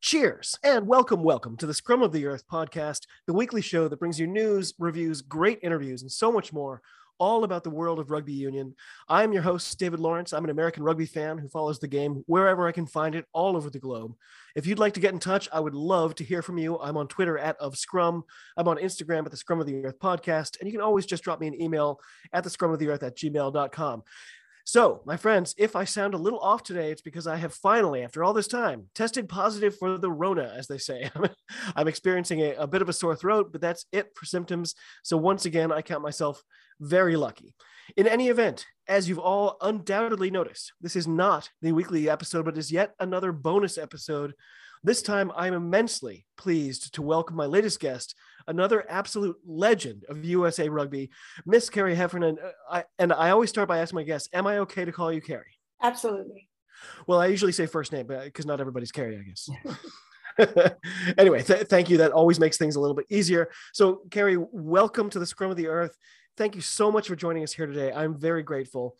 Cheers, and welcome, welcome to the Scrum of the Earth podcast, the weekly show that brings you news, reviews, great interviews, and so much more, all about the world of rugby union. I'm your host, David Lawrence. I'm an American rugby fan who follows the game wherever I can find it all over the globe. If you'd like to get in touch, I would love to hear from you. I'm on Twitter at of Scrum. I'm on Instagram at the Scrum of the Earth podcast, and you can always just drop me an email at the Scrum of the Earth at gmail.com. So, my friends, if I sound a little off today, it's because I have finally, after all this time, tested positive for the Rona, as they say. I'm experiencing a, a, bit of a sore throat, but that's it for symptoms. So, once again, I count myself very lucky. In any event, as you've all undoubtedly noticed, this is not the weekly episode, but is yet another bonus episode. This time, I'm immensely pleased to welcome my latest guest, another absolute legend of USA Rugby, Miss Kerri Heffernan. Uh, I, and I always start by asking my guests, "Am I okay to call you Kerri?" Absolutely. Well, I usually say first name, because not everybody's Kerri, I guess. anyway, th- thank you. That always makes things a little bit easier. So, Kerri, welcome to the Scrum of the Earth. Thank you so much for joining us here today. I'm very grateful.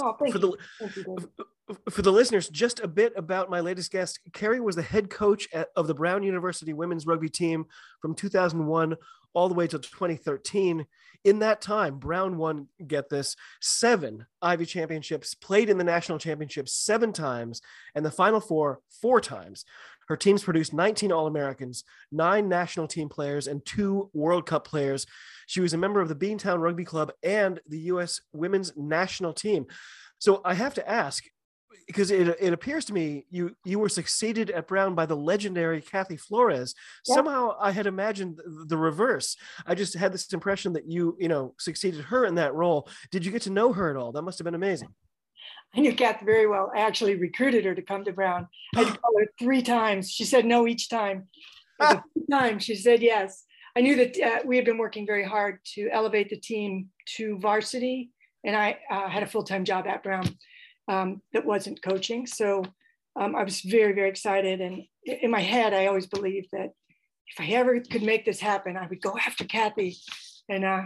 Oh, thank for you. Thank you for the listeners, just a bit about my latest guest. Kerri was the head coach at, of the Brown University women's rugby team from 2001 all the way to 2013. In that time, Brown won, get this, seven Ivy championships, played in the national championships seven times, and the final four, four times. Her teams produced 19 All Americans, nine national team players, and two World Cup players. She was a member of the Beantown Rugby Club and the U.S. women's national team. So I have to ask, because it, it appears to me you you were succeeded at Brown by the legendary Kathy Flores. Yep. Somehow I had imagined the reverse. I just had this impression that you you know succeeded her in that role. Did you get to know her at all? That must have been amazing. I knew Kathy very well. I actually recruited her to come to Brown. I had to call her three times. She said no each time. Ah. time she said yes. I knew that uh, we had been working very hard to elevate the team to varsity, and I uh, had a full time job at Brown um, that wasn't coaching. So um, I was very, very excited. And in my head, I always believed that if I ever could make this happen, I would go after Kathy. And uh,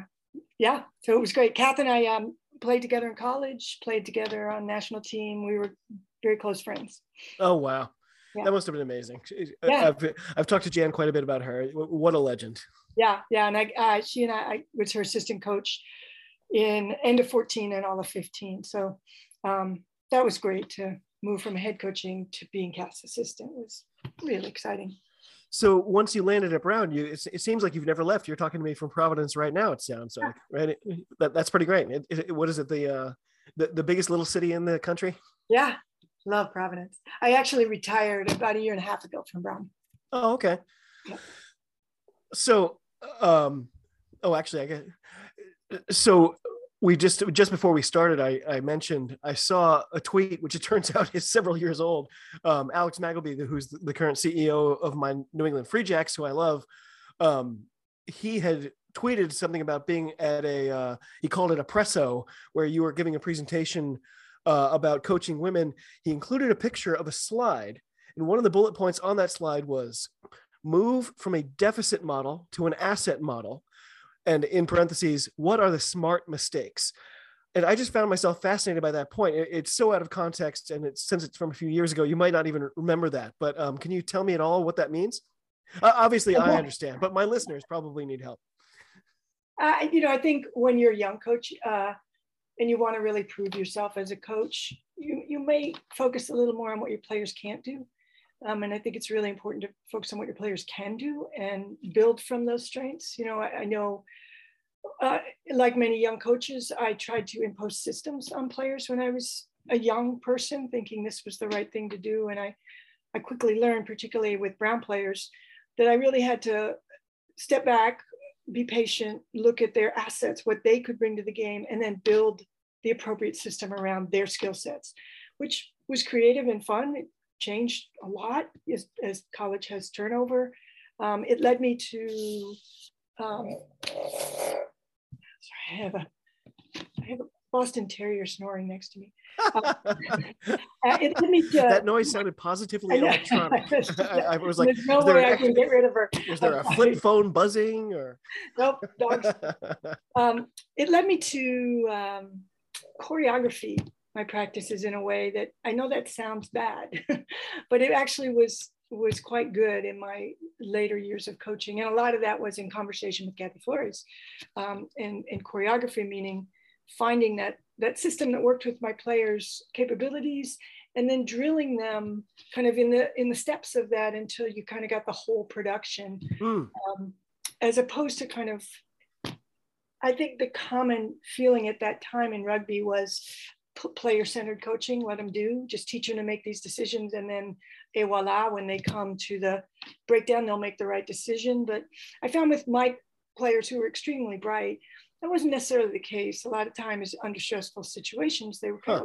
yeah, so it was great. Kathy and I um, played together in college, played together on national team. We were very close friends. Oh, wow. Yeah. That must have been amazing. Yeah. I've, I've talked to Jan quite a bit about her. What a legend. Yeah, yeah. And I, uh, she and I, I was her assistant coach in end of 14 and all of 15. So um, that was great to move from head coaching to being cast assistant it was really exciting. So once you landed at Brown, you it, it, seems like you've never left. You're talking to me from Providence right now. It sounds like right. It, that, that's pretty great. It, what is it? The uh, the the biggest little city in the country? Yeah, love Providence. I actually retired about a year and a half ago from Brown. Oh, okay. Yeah. So, um, oh, actually, I get. So we just just before we started, I, I mentioned I saw a tweet, which it turns out is several years old. Um, Alex Magleby, who's the current CEO of my New England Free Jacks, who I love, um, he had tweeted something about being at a uh, he called it a presso, where you were giving a presentation uh, about coaching women. He included a picture of a slide, and one of the bullet points on that slide was move from a deficit model to an asset model and in parentheses, what are the smart mistakes? And I just found myself fascinated by that point. it's so out of context, and it's since it's from a few years ago, you might not even remember that. But um, can you tell me at all what that means? Uh, obviously, I understand, but my listeners probably need help. Uh, you know, I think when you're a young coach uh, and you want to really prove yourself as a coach, you you may focus a little more on what your players can't do. Um, and I think it's really important to focus on what your players can do and build from those strengths. You know, I, I know, uh, like many young coaches, I tried to impose systems on players when I was a young person, thinking this was the right thing to do. And I, I quickly learned, particularly with Brown players, that I really had to step back, be patient, look at their assets, what they could bring to the game, and then build the appropriate system around their skill sets, which was creative and fun. It changed a lot as, as college has turnover. Um, it led me to um, I have a, I have a Boston Terrier snoring next to me. Uh, it, me, uh, that noise sounded positively electronic. I, I, was like, There's no way I can get rid of her. Was there a flip phone buzzing or? Nope, dogs. um, it led me to um, choreography my practices in a way that I know that sounds bad, but it actually was was quite good in my later years of coaching. And a lot of that was in conversation with Kathy Flores um, and, and choreography, meaning finding that that system that worked with my players' capabilities and then drilling them kind of in the in the steps of that until you kind of got the whole production mm. um, as opposed to kind of i think the common feeling at that time in rugby was player centered coaching let them do just teach them to make these decisions and then et voila when they come to the breakdown they'll make the right decision but i found with my players who were extremely bright that wasn't necessarily the case. A lot of times under stressful situations, they were kind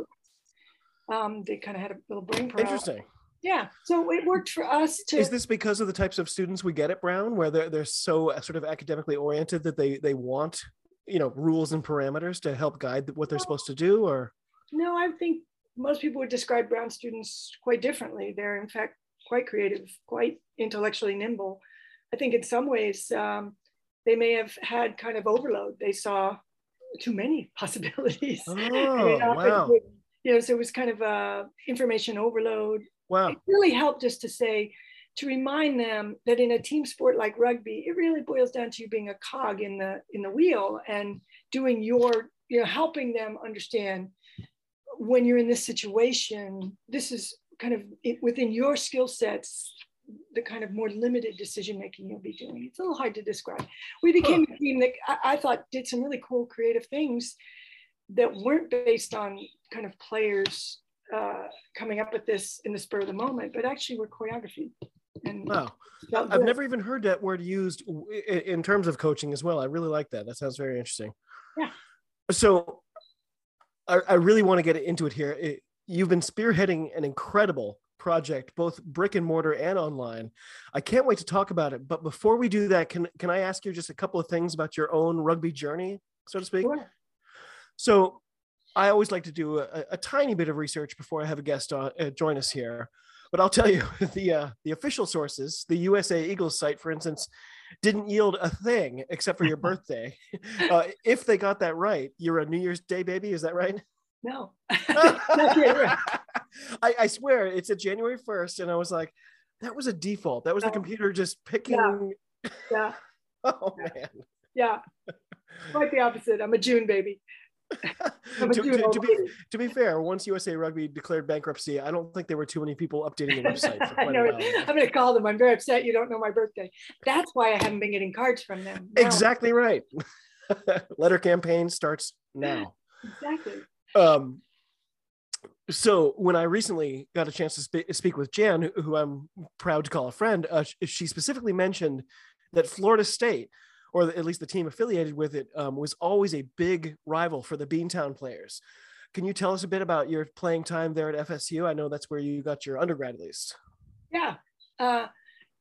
huh. of, um, they kind of had a little brain paralysis. Interesting. Yeah, so it worked for us to. Is this because of the types of students we get at Brown, where they're they're so uh, sort of academically oriented that they they want you know rules and parameters to help guide what they're supposed to do, or? No, I think most people would describe Brown students quite differently. They're in fact quite creative, quite intellectually nimble. I think in some ways um, they may have had kind of overload. They saw too many possibilities. Oh, wow. Would, you know, so it was kind of a information overload. Wow. It really helped us to say, to remind them that in a team sport like rugby, it really boils down to you being a cog in the in the wheel and doing your, you know, helping them understand when you're in this situation, this is kind of within your skill sets the kind of more limited decision making you'll be doing. It's a little hard to describe. We became a team that I, I, thought did some really cool creative things that weren't based on kind of players uh, coming up with this in the spur of the moment, but actually were choreography. And wow. I've never even heard that word used in terms of coaching as well. I really like that. That sounds very interesting. Yeah. So I, I really want to get into it here. It, you've been spearheading an incredible project, both brick and mortar and online. I can't wait to talk about it. But before we do that, can can I ask you just a couple of things about your own rugby journey, so to speak? Sure. So, I always like to do a, a, tiny bit of research before I have a guest on, uh, join us here. But I'll tell you, the uh, the official sources, the USA Eagles site, for instance, didn't yield a thing except for your birthday. Uh, if they got that right, you're a New Year's Day baby. Is that right? No. I, I swear it's a January 1st. And I was like, that was a default. That was the computer just picking. Yeah. yeah. oh, man. Yeah. Quite the opposite. I'm a June baby. To, to, to, be, to be fair, once USA Rugby declared bankruptcy, I don't think there were too many people updating the website. I know, I'm going to call them. I'm very upset you don't know my birthday. That's why I haven't been getting cards from them. No. Exactly right. Letter campaign starts now. Exactly. Um, so when I recently got a chance to sp- speak with Jan, who I'm proud to call a friend, uh, she specifically mentioned that Florida State, or at least the team affiliated with it, um, was always a big rival for the Beantown players. Can you tell us a bit about your playing time there at FSU? I know that's where you got your undergrad, at least. Yeah, uh,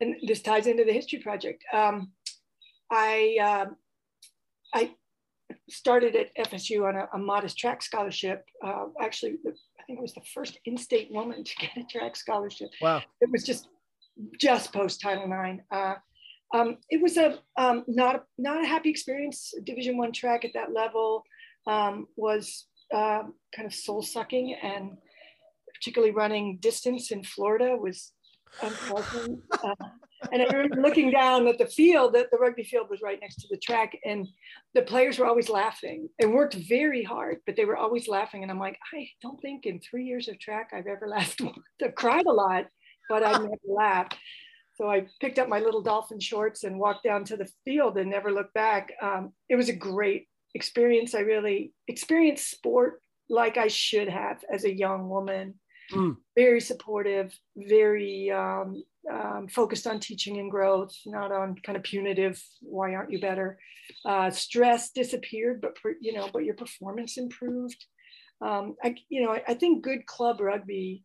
and this ties into the history project. Um, I uh, I started at FSU on a, a modest track scholarship. Uh, actually, I think it was the first in-state woman to get a track scholarship. Wow! It was just just post Title IX. Um, it was a um, not a, not a happy experience. Division One track at that level um, was uh, kind of soul sucking, and particularly running distance in Florida was unpleasant. Uh, and I remember looking down at the field, that the rugby field was right next to the track, and the players were always laughing and worked very hard, but they were always laughing. And I'm like, I don't think in three years of track I've ever laughed. I've cried a lot, but I've never laughed. So I picked up my little dolphin shorts and walked down to the field and never looked back. Um, it was a great experience. I really experienced sport like I should have as a young woman. Mm. Very supportive, very um, um, focused on teaching and growth, not on kind of punitive. Why aren't you better? Uh, stress disappeared, but per, you know, but your performance improved. Um, I, you know, I, I, think good club rugby.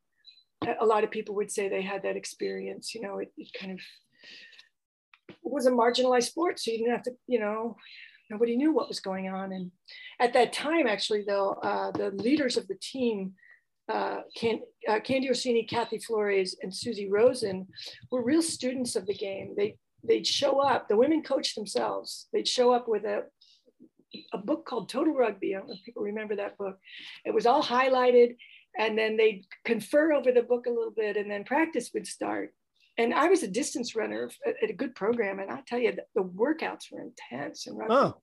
A lot of people would say they had that experience. You know, it, it kind of was a marginalized sport, so you didn't have to, you know, nobody knew what was going on. And at that time, actually, though, uh, the leaders of the team, uh, Can, uh, Candy Orsini, Kathy Flores, and Susie Rosen, were real students of the game. They they'd show up. The women coached themselves. They'd show up with a a book called Total Rugby. I don't know if people remember that book. It was all highlighted, and then they'd confer over the book a little bit, and then practice would start. And I was a distance runner at a good program, and I tell you, the workouts were intense and rugby. Oh.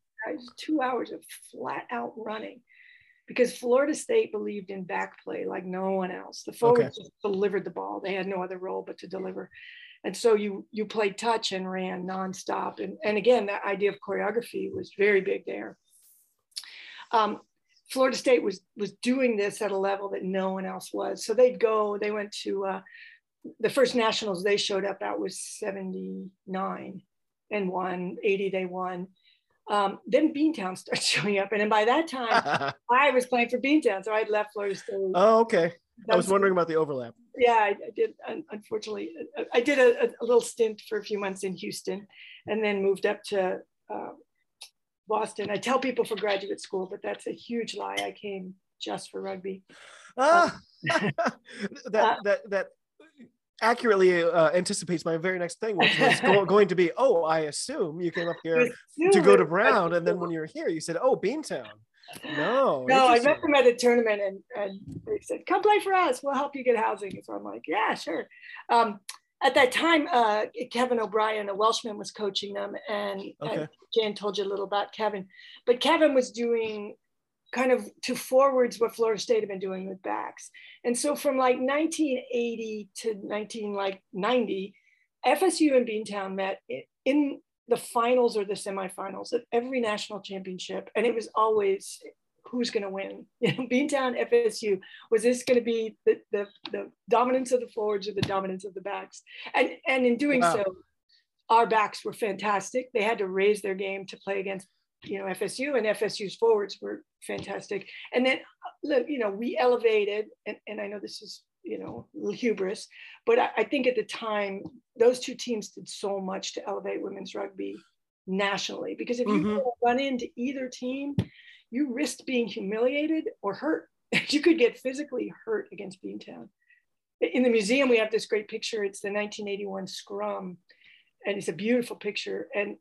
Two hours of flat out running because Florida State believed in back play like no one else. The forwards okay. just delivered the ball; they had no other role but to deliver. And so you you played touch and ran nonstop. And and again, that idea of choreography was very big there. Um, Florida State was was doing this at a level that no one else was. So they'd go. They went to uh, the first nationals. They showed up at was seventy nine and won. Eighty they won. Um, then Beantown started showing up, and then by that time I was playing for Beantown, so I'd left Florida State. Oh, okay. I was wondering about the overlap. Yeah, I, I did. Unfortunately, I did a, a, little stint for a few months in Houston, and then moved up to uh, Boston. I tell people for graduate school, but that's a huge lie. I came just for rugby. Ah, that, uh, that, that accurately uh, anticipates my very next thing, which was go, going to be, oh, I assume you came up here to go to Brown. And then when you're here, you said, oh, Beantown. No. No, I met them at a tournament and, and they said, come play for us. We'll help you get housing. So I'm like, yeah, sure. Um, at that time, uh, Kevin O'Brien, a Welshman, was coaching them, and, okay. and Jan told you a little about Kevin. But Kevin was doing kind of to forwards what Florida State had been doing with backs, and so from like 1980 to 19 like 90, FSU and Beantown met in the finals or the semifinals of every national championship, and it was always who's going to win. You know, Beantown, FSU, was this going to be the, the, the, dominance of the forwards or the dominance of the backs? And, and in doing wow. so, our backs were fantastic. They had to raise their game to play against, you know, FSU and FSU's forwards were fantastic. And then, you know, we elevated, and, and I know this is, you know, hubris, but I, I think at the time, those two teams did so much to elevate women's rugby nationally because if you mm-hmm. run into either team you risked being humiliated or hurt. you could get physically hurt against Beantown. In the museum, we have this great picture. It's the 1981 scrum, and it's a beautiful picture. And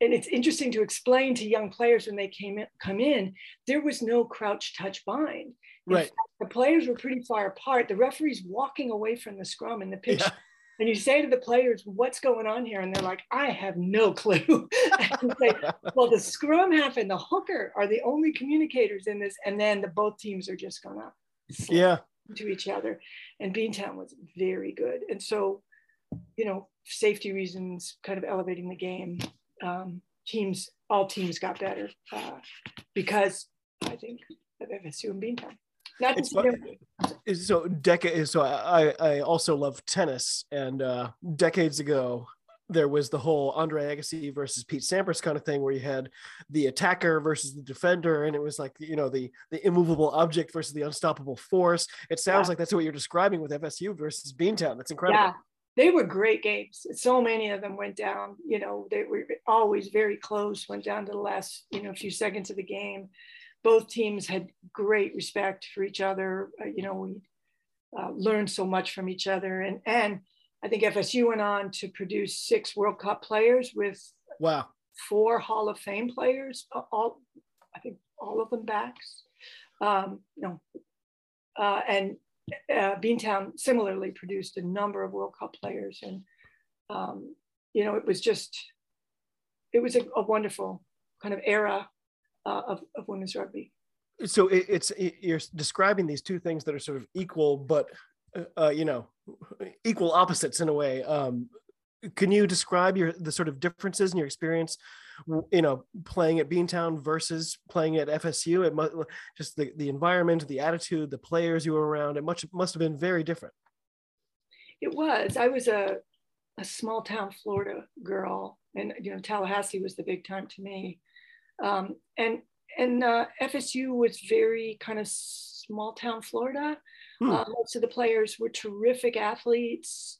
and it's interesting to explain to young players when they came in, come in, there was no crouch, touch, bind. In right. Fact, the players were pretty far apart. The referee's walking away from the scrum in the picture. Yeah and you say to the players, what's going on here? And they're like, I have no clue. say, well, the scrum half and the hooker are the only communicators in this. And then the both teams are just gonna yeah to each other. And Beantown was very good. And so, you know, safety reasons, kind of elevating the game. Um, teams, all teams got better uh, because I think of FSU and Beantown. Not it's so decade. So I I also love tennis, and uh, decades ago there was the whole Andre Agassi versus Pete Sampras kind of thing, where you had the attacker versus the defender, and it was like you know the the immovable object versus the unstoppable force. It sounds yeah. like that's what you're describing with FSU versus Beantown. That's incredible. Yeah, they were great games. So many of them went down. You know, they were always very close. Went down to the last you know few seconds of the game both teams had great respect for each other. Uh, you know, we uh, learned so much from each other, and and I think FSU went on to produce six World Cup players with wow four Hall of Fame players. All I think all of them backs. Um, no, uh, and uh, Beantown similarly produced a number of World Cup players, and um, you know it was just it was a, a wonderful kind of era uh, of, of women's rugby. So it, it's it, you're describing these two things that are sort of equal, but uh, uh, you know, equal opposites in a way. Um, can you describe your the sort of differences in your experience you know playing at beantown versus playing at fsu it must just the, the environment the attitude the players you were around it much must have been very different it was i was a, a small town florida girl and you know tallahassee was the big time to me um, and and uh, FSU was very kind of small town Florida. Hmm. Uh, most of the players were terrific athletes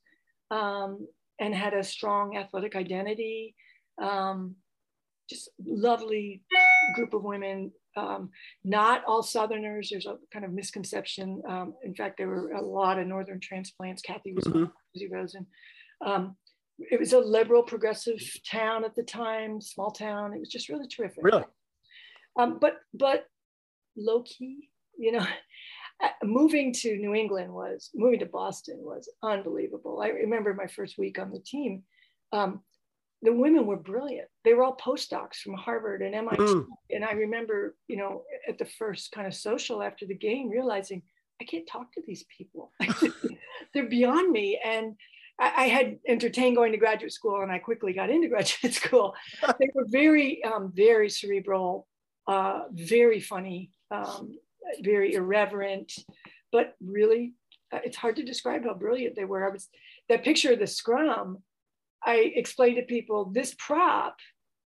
um, and had a strong athletic identity. Um, just lovely group of women. Um, not all Southerners. There's a kind of misconception. Um, in fact, there were a lot of Northern transplants. Kathy was mm-hmm. Rosen. It was a liberal, progressive town at the time, small town. It was just really terrific. Really. Um, but but low key, you know. moving to New England was moving to Boston was unbelievable. I remember my first week on the team. Um, the women were brilliant. They were all postdocs from Harvard and MIT. Mm. And I remember, you know, at the first kind of social after the game, realizing I can't talk to these people. They're beyond me. And I, I, had entertained going to graduate school and I quickly got into graduate school. they were very, um, very cerebral, uh, very funny, um, very irreverent, but really, uh, it's hard to describe how brilliant they were. I was that picture of the scrum I explained to people this prop,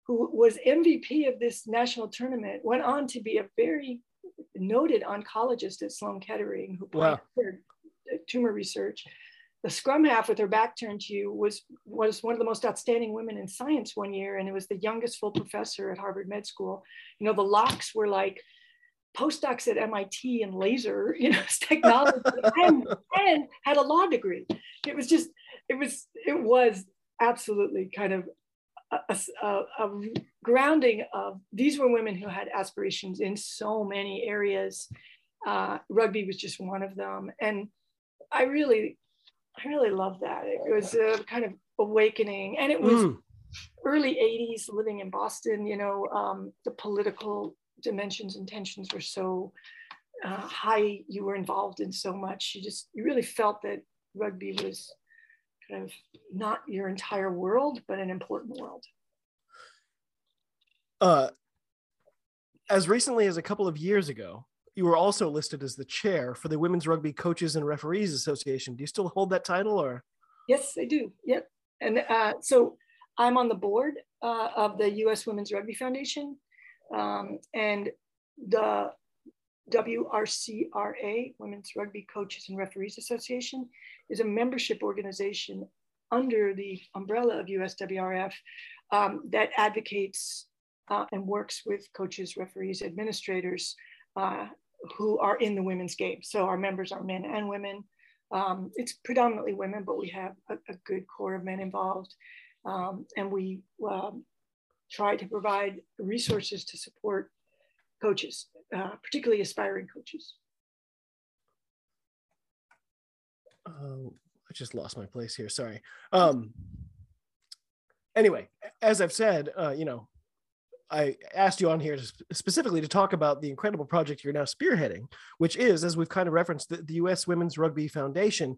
who was MVP of this national tournament, went on to be a very noted oncologist at Sloan Kettering who wow. tumor research. The scrum half with her back turned to you was, was one of the most outstanding women in science one year, and it was the youngest full professor at Harvard Med School. You know, the locks were like postdocs at MIT and laser, you know, technology, and, and had a law degree. It was just, it was, it was absolutely kind of a, a, a, grounding of these were women who had aspirations in so many areas. Uh, rugby was just one of them, and I really, I really love that. It was a kind of awakening, and it was mm. early '80s, living in Boston. You know, um, the political dimensions and tensions were so uh, high. You were involved in so much. You just, you really felt that rugby was kind of not your entire world, but an important world. Uh, as recently as a couple of years ago, you were also listed as the chair for the Women's Rugby Coaches and Referees Association. Do you still hold that title, or? Yes, I do. Yep. And uh, so I'm on the board uh, of the U.S. Women's Rugby Foundation, um, and the WRCRA, Women's Rugby Coaches and Referees Association, is a membership organization under the umbrella of USWRF um, that advocates uh, and works with coaches, referees, administrators uh, who are in the women's game. So our members are men and women. Um, it's predominantly women, but we have a, a good core of men involved. Um, and we um, try to provide resources to support coaches, uh, particularly aspiring coaches. Uh, I just lost my place here. Sorry. Um, anyway, as I've said, uh, you know, I asked you on here specifically to talk about the incredible project you're now spearheading, which is, as we've kind of referenced, the, the U.S. Women's Rugby Foundation.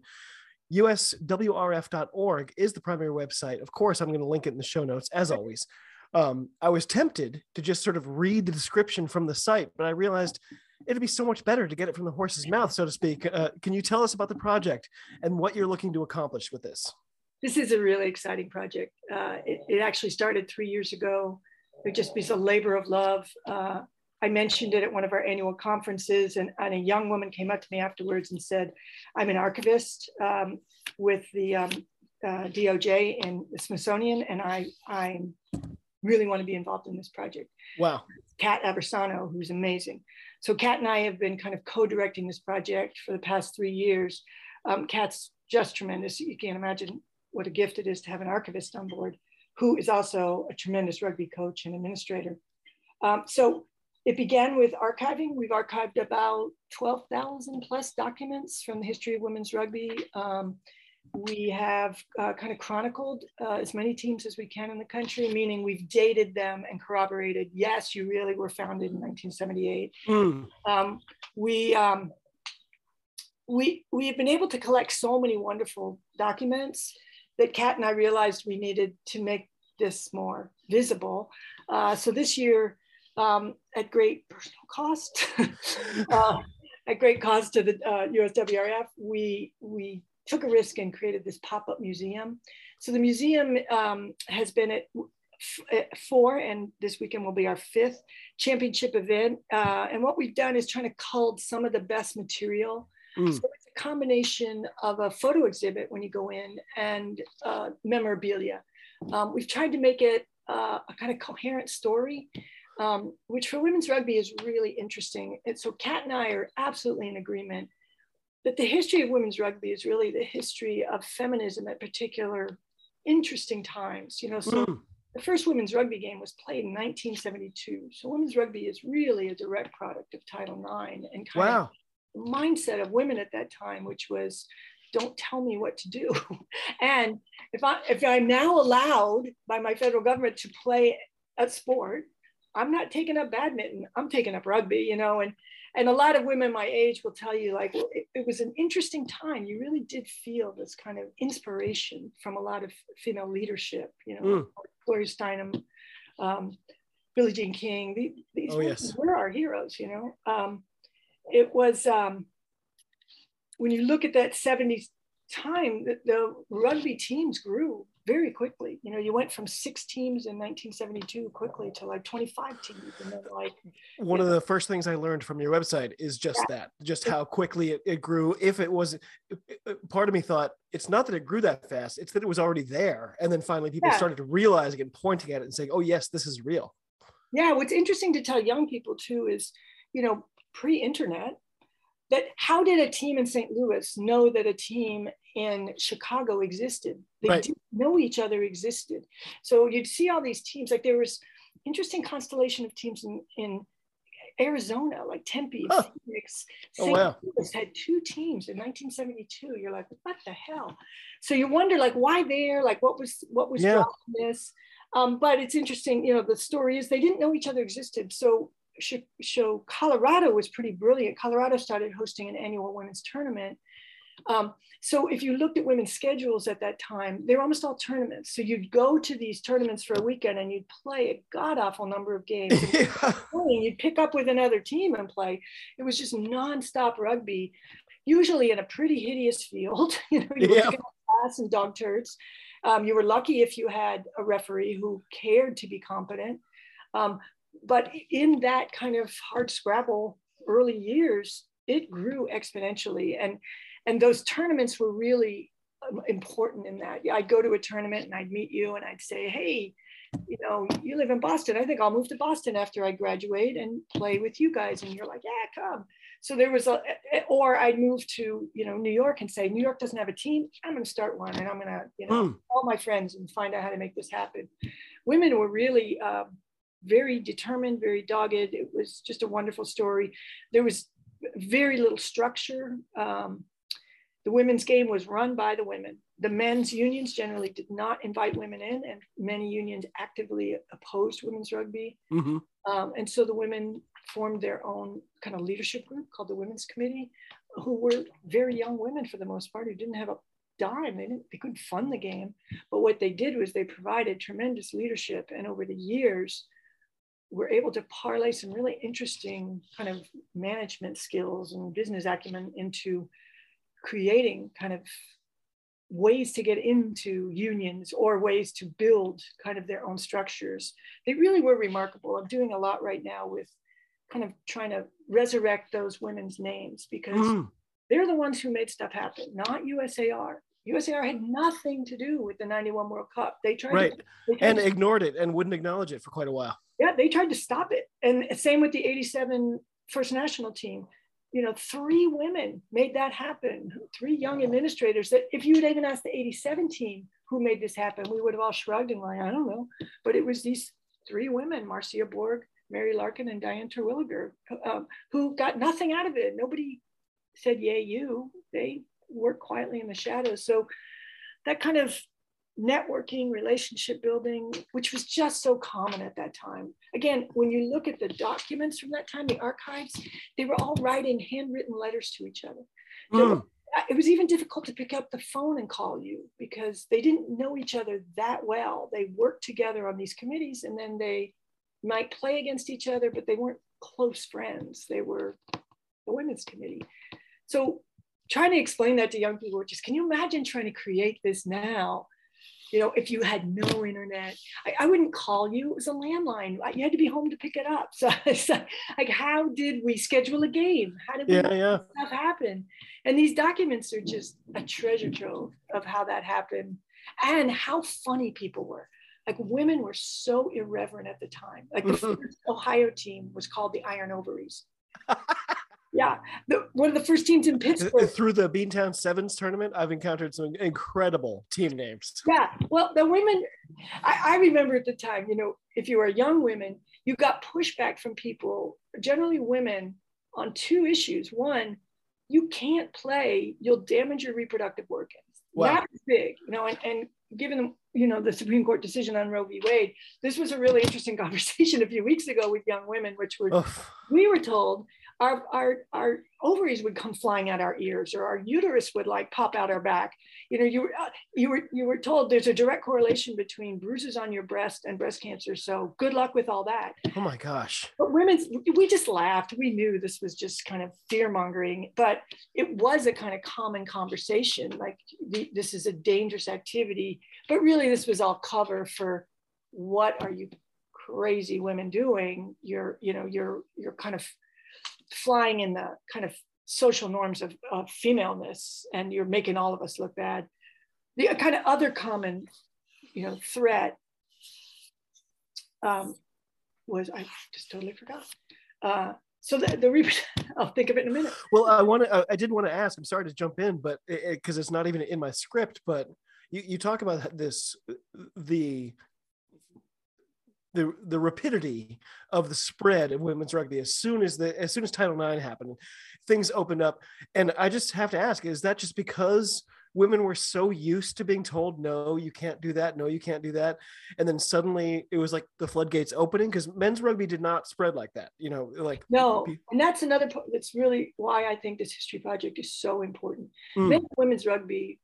USWRF.org is the primary website. Of course, I'm going to link it in the show notes, as always. Um, I was tempted to just sort of read the description from the site, but I realized it'd be so much better to get it from the horse's mouth, so to speak. Uh, can you tell us about the project and what you're looking to accomplish with this? This is a really exciting project. Uh, it, it, actually started three years ago. It just be a labor of love. Uh, I mentioned it at one of our annual conferences, and, and, a young woman came up to me afterwards and said, I'm an archivist um, with the um, uh, DOJ and the Smithsonian, and I, I really want to be involved in this project. Wow. Kat Aversano, who's amazing. So Kat and I have been kind of co-directing this project for the past three years. Um, Kat's just tremendous. You can't imagine what a gift it is to have an archivist on board who is also a tremendous rugby coach and administrator. Um, so it began with archiving. We've archived about 12,000 plus documents from the history of women's rugby. Um, we have uh, kind of chronicled uh, as many teams as we can in the country, meaning we've dated them and corroborated. Yes, you really were founded in 1978. Mm. Um, we um, we we have been able to collect so many wonderful documents that Kat and I realized we needed to make this more visible. Uh, so this year, um, at great personal cost, uh, at great cost to the USWRF, uh, we we took a risk and created this pop-up museum. So the museum um, has been at, at, four, and this weekend will be our fifth championship event. Uh, and what we've done is trying to cull some of the best material. Mm. So combination of a photo exhibit when you go in and uh, memorabilia. Um, we've tried to make it uh, a kind of coherent story, um, which for women's rugby is really interesting. And so Kat and I are absolutely in agreement that the history of women's rugby is really the history of feminism at particular interesting times. You know, so mm. the first women's rugby game was played in 1972. So women's rugby is really a direct product of Title IX and kind wow. of mindset of women at that time, which was don't tell me what to do. and if I if I'm now allowed by my federal government to play a sport, I'm not taking up badminton. I'm taking up rugby, you know, and and a lot of women my age will tell you like it, it, was an interesting time. You really did feel this kind of inspiration from a lot of female leadership, you know, mm. Gloria Steinem, um, Billie Jean King. These, these oh, yes. were our heroes, you know. Um, it was um, when you look at that 70s time, the, the, rugby teams grew very quickly. You know, you went from six teams in 1972 quickly to like 25 teams. And then like one of know. the first things I learned from your website is just yeah. that, just how quickly it, it grew. If it was part of me thought it's not that it grew that fast, it's that it was already there. And then finally people yeah. started realizing and pointing at it and saying, oh yes, this is real. Yeah. What's interesting to tell young people too is, you know, pre-internet, that how did a team in St. Louis know that a team in Chicago existed? They right. didn't know each other existed. So you'd see all these teams, like there was interesting constellation of teams in, in Arizona, like Tempe, oh. Phoenix, St. Oh, wow. Louis had two teams in 1972. You're like, what the hell? So you wonder, like, why there? Like, what was what was yeah. this? Um, but it's interesting, you know. The story is they didn't know each other existed. So show Colorado was pretty brilliant. Colorado started hosting an annual women's tournament. Um, so if you looked at women's schedules at that time, they were almost all tournaments. So you'd go to these tournaments for a weekend and you'd play a god awful number of games. yeah. You'd pick up with another team and play. It was just nonstop rugby, usually in a pretty hideous field. you know, you yeah. ass and dog turds. Um, you were lucky if you had a referee who cared to be competent. Um, but in that kind of hard scrabble early years, it grew exponentially. And, and those tournaments were really um, important in that. I'd go to a tournament and I'd meet you and I'd say, hey, you know, you live in Boston. I think I'll move to Boston after I graduate and play with you guys. And you're like, yeah, come. So there was a, or I'd move to, you know, New York and say, New York doesn't have a team. I'm going to start one and I'm going to, you know, mm. call my friends and find out how to make this happen. Women were really um, very determined, very dogged. It was just a wonderful story. There was very little structure. Um, the women's game was run by the women. The men's unions generally did not invite women in, and many unions actively opposed women's rugby. Mm-hmm. Um, and so the women formed their own kind of leadership group called the Women's Committee, who were very young women for the most part who didn't have a dime. They, didn't, they couldn't fund the game. But what they did was they provided tremendous leadership. And over the years, we're able to parlay some really interesting kind of management skills and business acumen into creating kind of ways to get into unions or ways to build kind of their own structures. They really were remarkable. I'm doing a lot right now with kind of trying to resurrect those women's names because mm. they're the ones who made stuff happen, not USAR. USAR had nothing to do with the 91 World Cup. They tried right. to, they tried and to, ignored it and wouldn't acknowledge it for quite a while yeah, they tried to stop it. And same with the 87 First National team. You know, three women made that happen, three young administrators that if you had even asked the 87 team who made this happen, we would have all shrugged and like, I don't know. But it was these three women, Marcia Borg, Mary Larkin, and Diane Terwilliger, um, who got nothing out of it. Nobody said, yay, you. They worked quietly in the shadows. So that kind of networking, relationship building, which was just so common at that time. Again, when you look at the documents from that time, the archives, they were all writing handwritten letters to each other. Mm. it was even difficult to pick up the phone and call you because they didn't know each other that well. They worked together on these committees and then they might play against each other, but they weren't close friends. They were the women's committee. So trying to explain that to young people, just can you imagine trying to create this now? You know, if you had no internet, I, I, wouldn't call you. It was a landline. You had to be home to pick it up. So it's like, how did we schedule a game? How did yeah, yeah. stuff happen? And these documents are just a treasure trove of how that happened and how funny people were. like women were so irreverent at the time. Like the first Ohio team was called the Iron Ovaries. yeah, the, one of the first teams in Pittsburgh. Through the Beantown Sevens tournament, I've encountered some incredible team names. Yeah, well, the women, I, I remember at the time, you know, if you were young women, you got pushback from people, generally women, on two issues. One, you can't play, you'll damage your reproductive organs. Wow. That's big, you know, and, and given you know the Supreme Court decision on Roe v. Wade, this was a really interesting conversation a few weeks ago with young women, which were Oof. we were told our, our, our ovaries would come flying out our ears or our uterus would like pop out our back. You know, you were, uh, you were, you were told there's a direct correlation between bruises on your breast and breast cancer. So good luck with all that. Oh my gosh. But women's, we just laughed. We knew this was just kind of fear mongering, but it was a kind of common conversation. Like the, this is a dangerous activity, but really this was all cover for what are you crazy women doing? You're, you know, you're, you're kind of flying in the kind of social norms of, of femaleness and you're making all of us look bad. The kind of other common, you know, threat um, was I just totally forgot. Uh, so the, the re- I'll think of it in a minute. Well, I want to. I did want to ask. I'm sorry to jump in, but because it, it's not even in my script. But you, you talk about this the the the rapidity of the spread of women's rugby as soon as the as soon as Title IX happened, things opened up. And I just have to ask: Is that just because women were so used to being told, "No, you can't do that. No, you can't do that," and then suddenly it was like the floodgates opening because men's rugby did not spread like that. You know, like no, and that's another. That's really why I think this history project is so important. Mm. Men's women's rugby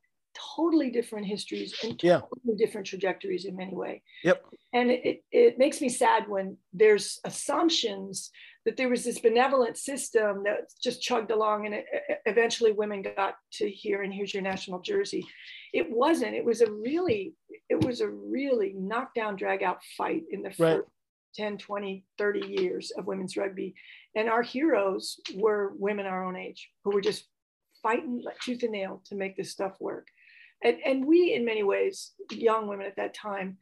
totally different histories and totally yeah. different trajectories in many ways. Yep. And it, it makes me sad when there's assumptions that there was this benevolent system that just chugged along and it, eventually women got to here and here's your national jersey. It wasn't. It was a really, it was a really knockdown, drag out fight in the first right. 10, 20, 30 years of women's rugby. And our heroes were women our own age who were just fighting like tooth and nail to make this stuff work and, and we in many ways young women at that time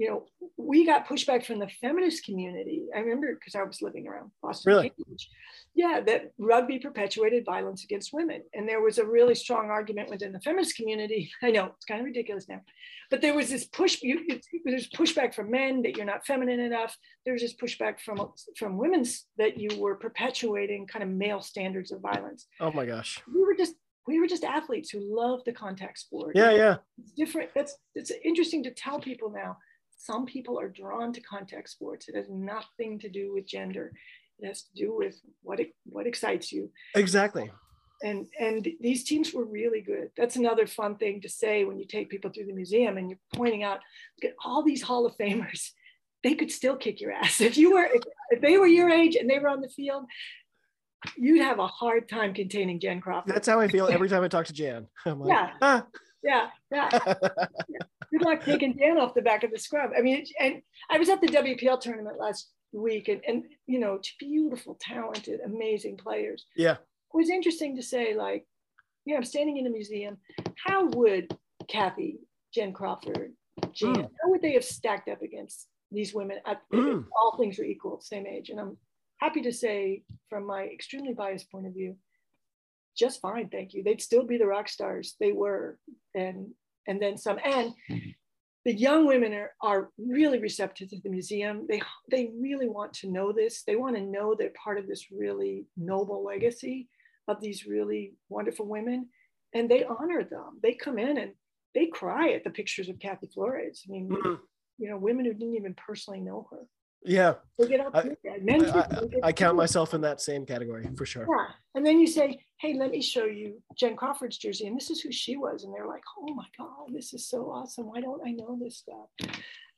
you know we got pushback from the feminist community. I remember because i was living around boston really? Cambridge. yeah that rugby perpetuated violence against women. And there was a really strong argument within the feminist community. I know it's kind of ridiculous now. But there was this push you, it, there's pushback from men that you're not feminine enough. There's this pushback from from women's that you were perpetuating kind of male standards of violence. Oh my gosh. We were just we were just athletes who loved the contact sport. Yeah, yeah. It's different. That's it's interesting to tell people now. Some people are drawn to contact sports. It has nothing to do with gender. It has to do with what it, what excites you. Exactly. And and these teams were really good. That's another fun thing to say when you take people through the museum and you're pointing out, look at all these Hall of Famers. They could still kick your ass if you were if, if they were your age and they were on the field you'd have a hard time containing Jen Crawford. That's how I feel every time I talk to Jan. Like, yeah. Ah. yeah. Yeah. Good luck taking Jan off the back of the scrum. I mean, and I was at the WPL tournament last week and, and you know, beautiful, talented, amazing players. Yeah. It was interesting to say, like, you know, I'm standing in a museum. How would Kathy, Jen Crawford, Jan, mm. how would they have stacked up against these women at mm. all things were equal, same age? And I'm happy to say, from my extremely biased point of view, just fine, thank you. They'd still be the rock stars they were, and and then some. And the young women are, are really receptive to the museum. They they really want to know this. They want to know they're part of this really noble legacy of these really wonderful women, and they honor them. They come in and they cry at the pictures of Kathy Flores. I mean, mm-hmm. you know, women who didn't even personally know her. Yeah. I, Men I, I, I count myself in that same category for sure. Yeah. And then you say, hey, let me show you Jen Crawford's jersey. And this is who she was. And they're like, oh my God, this is so awesome. Why don't I know this stuff?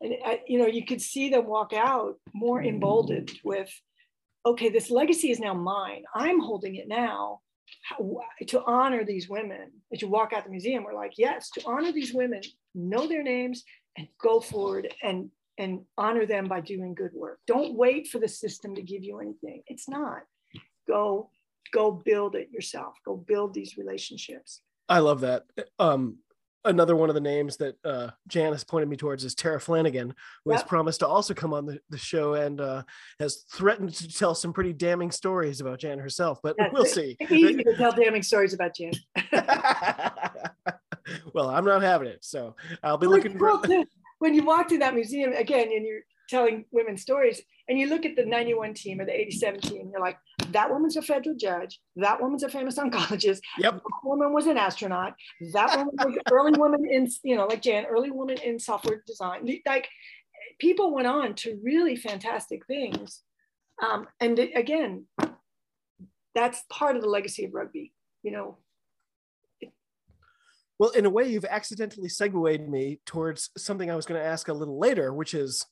And, I, you know, you could see them walk out more emboldened with, okay, this legacy is now mine. I'm holding it now to honor these women. As you walk out the museum, we're like, yes, to honor these women, know their names and go forward and and honor them by doing good work. Don't wait for the system to give you anything. It's not. Go go build it yourself. Go build these relationships. I love that. Um another one of the names that uh, Janice pointed me towards is Tara Flanagan, who yep. has promised to also come on the, the show and uh, has threatened to tell some pretty damning stories about Jan herself. But That's we'll see. easy to tell damning stories about Jan. well, I'm not having it, so I'll be looking cool for. When you walk to that museum again, and you're telling women stories, and you look at the 91 team or the 87 team, you're like, that woman's a federal judge. That woman's a famous oncologist. Yep. That woman was an astronaut. That woman was early woman in, you know, like Jan, early woman in software design. Like people went on to really fantastic things. Um, and again, that's part of the legacy of rugby, you know. Well, in a way, you've accidentally segued me towards something I was going to ask a little later, which is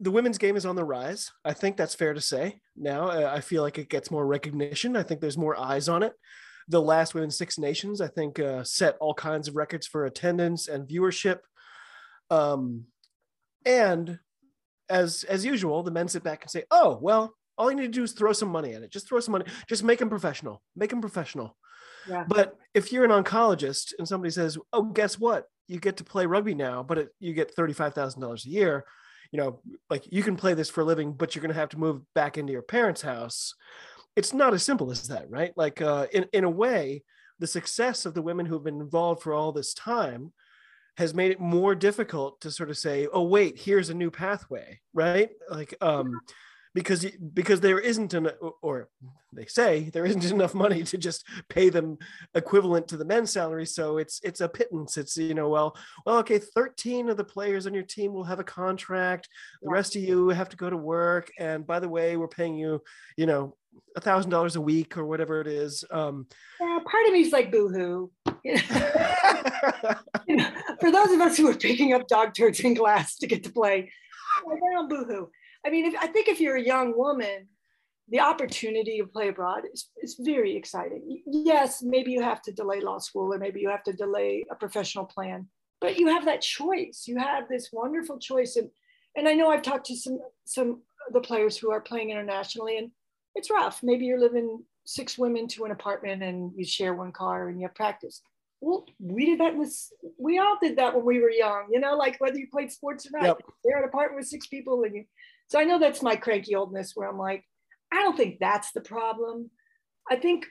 the women's game is on the rise. I think that's fair to say. Now I feel like it gets more recognition. I think there's more eyes on it. The last Women's Six Nations, I think, uh, set all kinds of records for attendance and viewership. Um, and as as usual, the men sit back and say, "Oh, well, all you need to do is throw some money at it. Just throw some money. Just make them professional. Make them professional." Yeah. But if you're an oncologist and somebody says, "Oh, guess what? You get to play rugby now, but it, you get thirty-five thousand dollars a year," you know, like you can play this for a living, but you're going to have to move back into your parents' house. It's not as simple as that, right? Like, uh, in, in a way, the success of the women who've been involved for all this time has made it more difficult to sort of say, oh, wait, here's a new pathway, right? Like, um, because because there isn't an or they say there isn't enough money to just pay them equivalent to the men's salary so it's it's a pittance. It's you know well well okay 13 of the players on your team will have a contract. The rest of you have to go to work. And by the way we're paying you you know a thousand dollars a week or whatever it is um yeah, part of me is like boohoo. You know, for those of us who are picking up dog turds in glass to get to play don't boohoo I mean, if, I think if you're a young woman, the opportunity to play abroad is, is very exciting. Yes, maybe you have to delay law school or maybe you have to delay a professional plan, but you have that choice. You have this wonderful choice. And, and I know I've talked to some, some the players who are playing internationally and it's rough. Maybe you're living six women to an apartment and you share one car and you have practice. Well, we did that in this, we all did that when we were young, you know, like whether you played sports or not, yep. you're an apartment with six people and you so I know that's my cranky oldness where I'm like, I don't think that's the problem. I think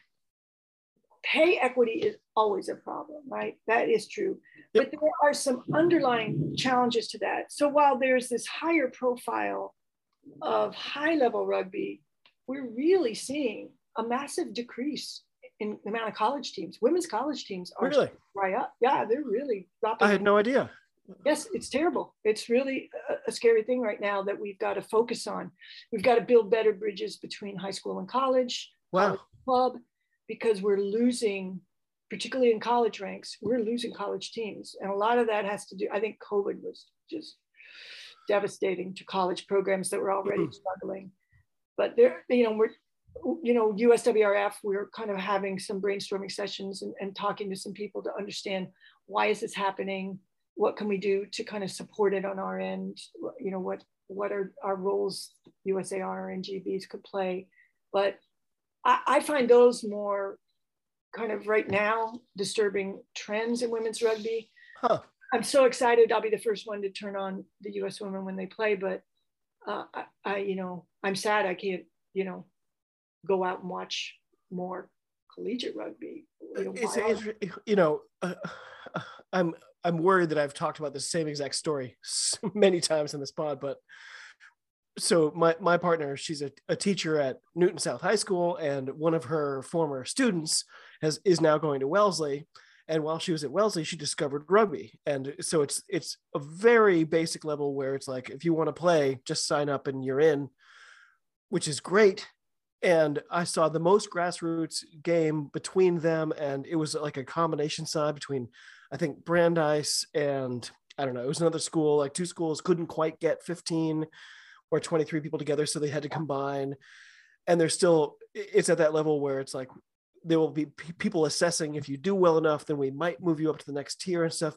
pay equity is always a problem, right? That is true. But there are some underlying challenges to that. So while there's this higher profile of high level rugby, we're really seeing a massive decrease in the amount of college teams. Women's college teams are really right up. Yeah, they're really dropping. I had no idea. Yes, it's terrible. It's really a, a, scary thing right now that we've got to focus on. We've got to build better bridges between high school and college, wow. college club, because we're losing, particularly in college ranks, we're losing college teams. And a lot of that has to do, I think COVID was just devastating to college programs that were already mm-hmm. struggling. But there, you know, we're, you know, USWRF, we're kind of having some brainstorming sessions and, and talking to some people to understand why is this happening? What can we do to kind of support it on our end? You know, what what are our roles USAR and GBs could play? But I, I find those more kind of right now disturbing trends in women's rugby. Huh. I'm so excited. I'll be the first one to turn on the U.S. women when they play, but uh, I, I, you know, I'm sad I can't, you know, go out and watch more collegiate rugby. You know, it's, it's you know, uh, I'm I'm worried that I've talked about the same exact story so many times in this pod, but so my my partner, she's a, a teacher at Newton South High School, and one of her former students has is now going to Wellesley. And while she was at Wellesley, she discovered rugby, and so it's it's a very basic level where it's like if you want to play, just sign up and you're in, which is great. And I saw the most grassroots game between them, and it was like a combination side between I think Brandeis and I don't know, it was another school, like two schools couldn't quite get 15 or 23 people together. So they had to combine. And there's still, it's at that level where it's like, there will be people assessing if you do well enough, then we might move you up to the next tier and stuff.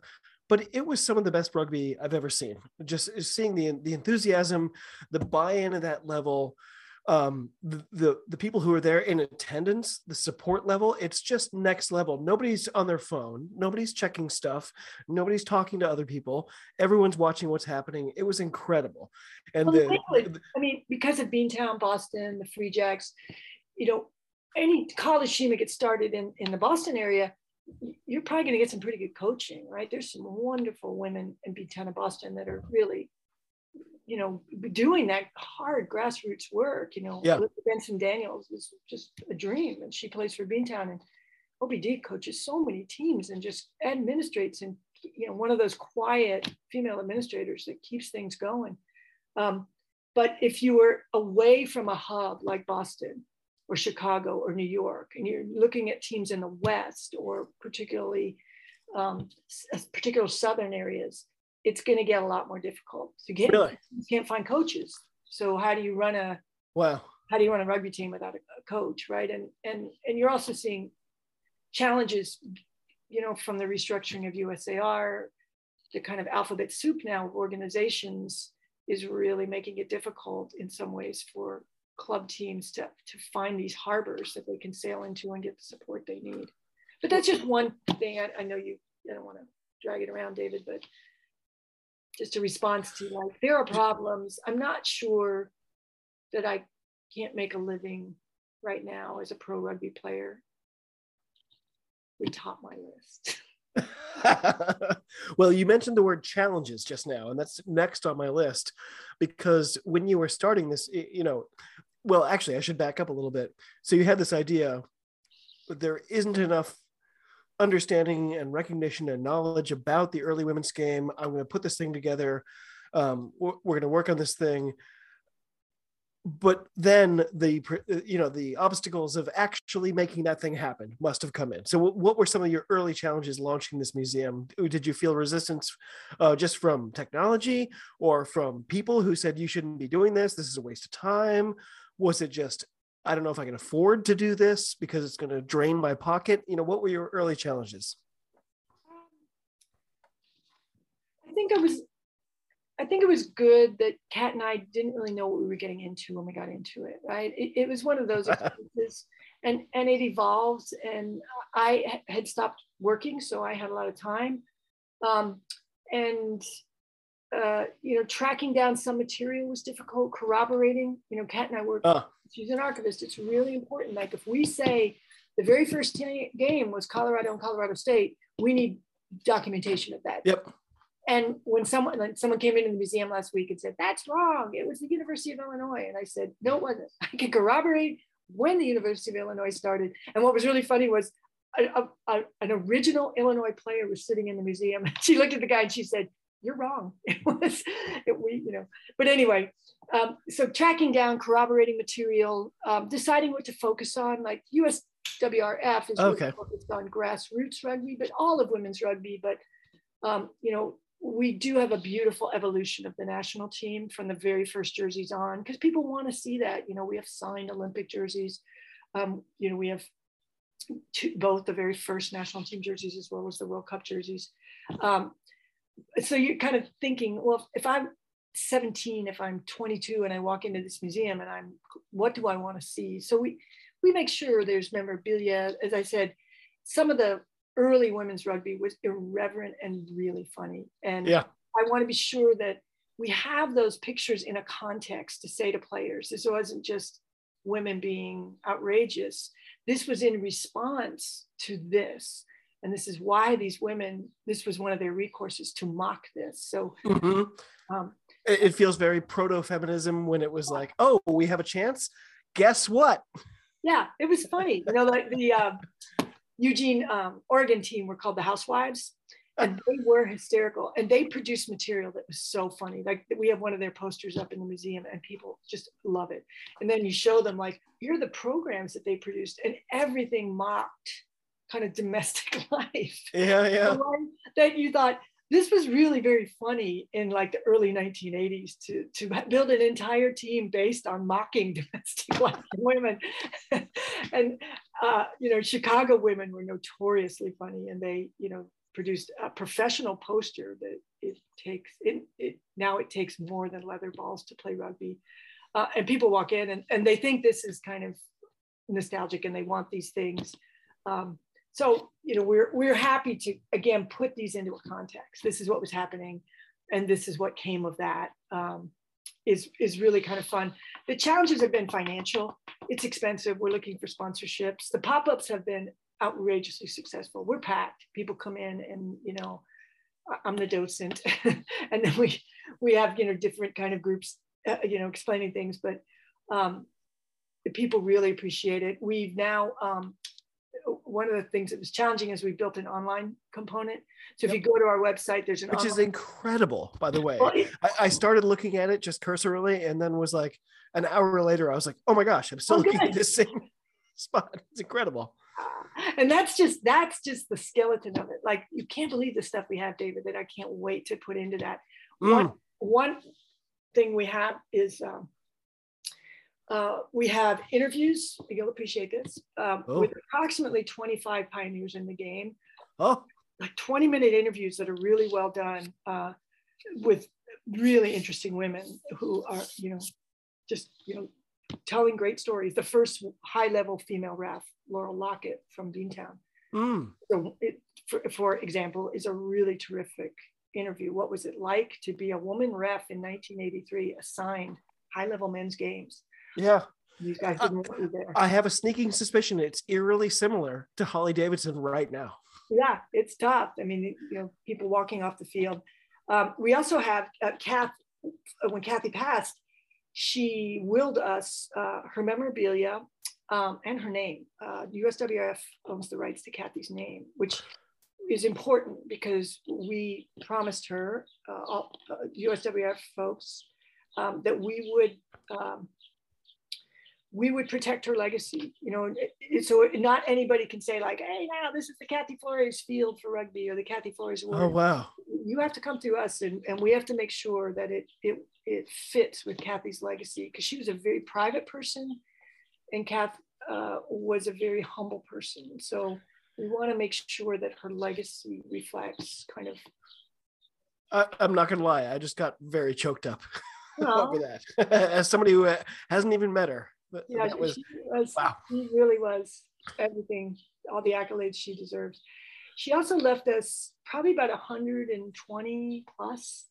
But it was some of the best rugby I've ever seen. Just seeing the the enthusiasm, the buy-in at that level, um, the, the the people who are there in attendance, the support level, it's just next level. Nobody's on their phone, nobody's checking stuff, nobody's talking to other people. Everyone's watching what's happening. It was incredible. And well, the, I mean, because of Beantown, Boston, the Free Jacks, you know, any college team that gets started in in the Boston area, you're probably going to get some pretty good coaching, right? There's some wonderful women in Beantown and Boston that are really you know, doing that hard grassroots work. You know, yeah. Benson Daniels is just a dream, and she plays for Beantown, and OBD coaches so many teams and just administrates and you know one of those quiet female administrators that keeps things going. Um, but if you were away from a hub like Boston or Chicago or New York, and you're looking at teams in the West or particularly um, particular Southern areas, it's going to get a lot more difficult. So you can't, really? you can't find coaches. So how do you run a wow? How do you run a rugby team without a, a coach, right? And and and you're also seeing challenges, you know, from the restructuring of USAR, the kind of alphabet soup now of organizations is really making it difficult in some ways for club teams to, to find these harbors that they can sail into and get the support they need. But that's just one thing. I, I know you I don't want to drag it around, David, but just a response to like there are problems. I'm not sure that i can't make a living right now as a pro rugby player would top my list. Well you mentioned the word challenges just now and that's next on my list because when you were starting this you know well actually i should back up a little bit. So you had this idea that there isn't enough understanding and recognition and knowledge about the early women's game. I'm going to put this thing together. Um, we're, we're going to work on this thing. But then the you know the obstacles of actually making that thing happen must have come in. So what were some of your early challenges launching this museum? Did you feel resistance uh, just from technology or from people who said you shouldn't be doing this? This is a waste of time. Was it just I don't know if I can afford to do this because it's going to drain my pocket. You know, what were your early challenges? I think I was, I think it was good that Kat and I didn't really know what we were getting into when we got into it. Right? It, it was one of those experiences, and and it evolves. And I had stopped working, so I had a lot of time, um, and uh, you know, tracking down some material was difficult. Corroborating, you know, Kat and I worked. Uh she's an archivist. It's really important. Like if we say the very first game was Colorado and Colorado State, we need documentation of that. Yep. And when someone like someone came into the museum last week and said that's wrong, it was the University of Illinois, and I said no, it wasn't. I can corroborate when the University of Illinois started. And what was really funny was a, a, an original Illinois player was sitting in the museum. She looked at the guy and she said, "You're wrong. It was it, we, you know." But anyway, um, so tracking down, corroborating material, um, deciding what to focus on, like USWRF is okay. really focused on grassroots rugby, but all of women's rugby. But um, you know, we do have a beautiful evolution of the national team from the very first jerseys on, because people want to see that. You know, we have signed Olympic jerseys. Um, you know, we have two, both the very first national team jerseys as well as the World Cup jerseys. Um, so you're kind of thinking, well, if I'm 17 if i'm 22 and i walk into this museum and i'm what do i want to see? So we we make sure there's memorabilia. As i said some of the early women's rugby was irreverent and really funny. And yeah. I want to be sure that we have those pictures in a context to say to players this wasn't just women being outrageous. This was in response to this and this is why these women this was one of their recourses to mock this. So mm-hmm. um, it feels very proto-feminism when it was like oh we have a chance? Guess what? Yeah it was funny. You know like the uh, eugene um, oregon team were called the housewives and they were hysterical and they produced material that was so funny. Like we have one of their posters up in the museum and people just love it. And then you show them like here are the programs that they produced and everything mocked kind of domestic life yeah yeah that you thought this was really very funny in like the early 1980s to, to build an entire team based on mocking domestic life women. and, uh, you know, Chicago women were notoriously funny and they, you know, produced a professional poster that it takes, it, it now it takes more than leather balls to play rugby. uh, and people walk in and, and they think this is kind of nostalgic and they want these things. Um, so you know we're we're happy to again put these into a context. This is what was happening, and this is what came of that. Um, is is really kind of fun. The challenges have been financial. It's expensive. We're looking for sponsorships. The pop-ups have been outrageously successful. We're packed. People come in and you know, I'm the docent, and then we we have you know different kind of groups, uh, you know, explaining things. But um, the people really appreciate it. We've now um, one of the things that was challenging is we built an online component. So if you go to our website, there's an which online- is incredible, by the way. Well, it- I, I started looking at it just cursorily, and then was like, an hour later, I was like, oh my gosh, I'm still Oh, looking at this same spot. It's incredible. and that's just that's just the skeleton of it. Like you can't believe the stuff we have, David. That I can't wait to put into that. One Mm. one thing we have is um, uh, we have interviews. You'll appreciate this um, Oh. with approximately 25 pioneers in the game. Oh, like 20 minute interviews that are really well done uh, with really interesting women who are, you know, just, you know, telling great stories. The first high level female ref, Laurel Lockett from Beantown. mm. So it, for, for example, is a really terrific interview. What was it like to be a woman ref in 1983 assigned high level men's games? Yeah. These guys didn't want you there. I have a sneaking suspicion it's eerily similar to Hollie Davidson right now. yeah, it's tough. I mean, you know, people walking off the field. Um, we also have uh, Kath. uh, When Kathy passed, she willed us uh, her memorabilia um, and her name. Uh, USWF owns the rights to Kathy's name, which is important because we promised her, uh, all, uh, USWF folks, um, that we would um, we would protect her legacy. You know, so not anybody can say like, "Hey, now this is the Kathy Flores Field for rugby or the Kathy Flores Award." Oh wow. You have to come through us, and, and we have to make sure that it it it fits with Kathy's legacy because she was a very private person, and Kath uh, was a very humble person. So we want to make sure that her legacy reflects kind of. I, I'm not gonna lie, I just got very choked up Well, over that. As somebody who uh, hasn't even met her, but yeah, that was she was. wow. She really was everything, all the accolades she deserves. She also left us probably about 120 plus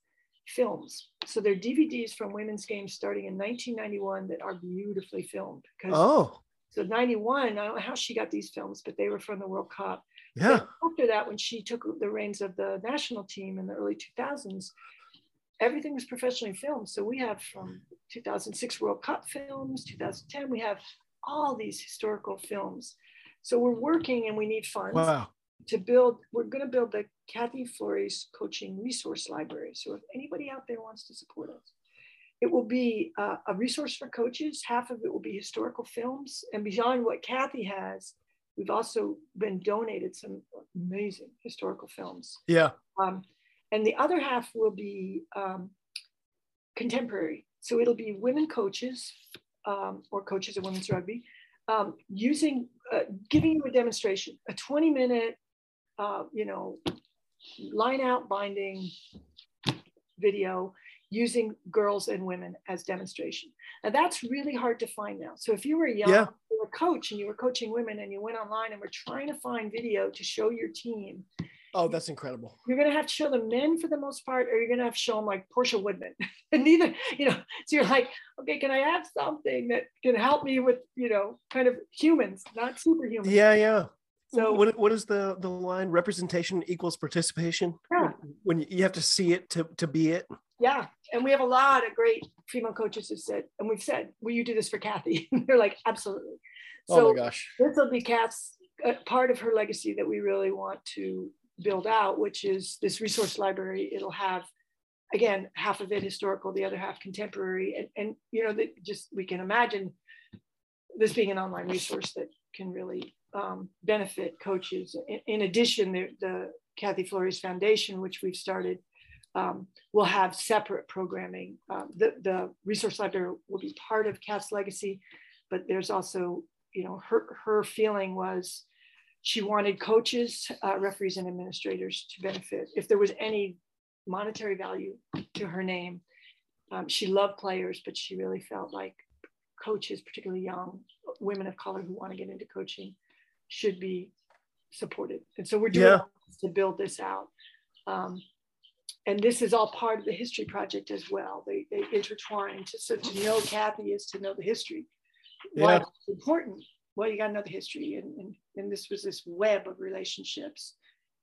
films. So they're DVDs from women's games starting in 1991 that are beautifully filmed. Oh so 91, I don't know how she got these films, but they were from the World Cup. yeah. After that, when she took the reins of the national team in the early 2000s, everything was professionally filmed. So we have from 2006 World Cup films, 2010, we have all these historical films. So we're working and we need funds Wow. to build, we're going to build the Kathy Flores Coaching Resource Library. So if anybody out there wants to support us, it will be uh, a resource for coaches. Half of it will be historical films. And beyond what Kathy has, we've also been donated some amazing historical films. Yeah. Um, and the other half will be um, contemporary. So it'll be women coaches um, or coaches of women's rugby um, using, uh, giving you a demonstration, a 20 minute, uh, you know, line out binding video using girls and women as demonstration. And that's really hard to find now. So if you were a young Yeah. you were a coach and you were coaching women and you went online and were trying to find video to show your team, Oh, that's incredible. you're going to have to show the men for the most part, or you're going to have to show them like Portia Woodman. and neither, you know, so you're like, okay, can I have something that can help me with, you know, kind of humans, not superhumans? Yeah, yeah. So- what what is the the line? Representation equals participation. Yeah. When, when you have to see it to to be it. Yeah. And we have a lot of great female coaches who said, and we've said, will you do this for Kathy? And they're like, absolutely. Oh So my gosh. this will be Kath's uh, part of her legacy that we really want to build out, which is this resource library. It'll have, again, half of it historical, the other half contemporary, and and you know that just we can imagine this being an online resource that can really um, benefit coaches. In, in addition, the, the Kathy Flores Foundation, which we've started, um, will have separate programming. Um, the, the resource library will be part of Kath's legacy, but there's also, you know, her, her feeling was she wanted coaches, uh, referees, and administrators to benefit. If there was any monetary value to her name, Um, she loved players, but she really felt like coaches, particularly young women of color who want to get into coaching, should be supported. And so we're doing Yeah. to build this out. Um, and this is all part of the history project as well. They, they intertwine. To, so to know Kathy is to know the history. Why it's important? Well, you got the history. And, and, and this was this web of relationships.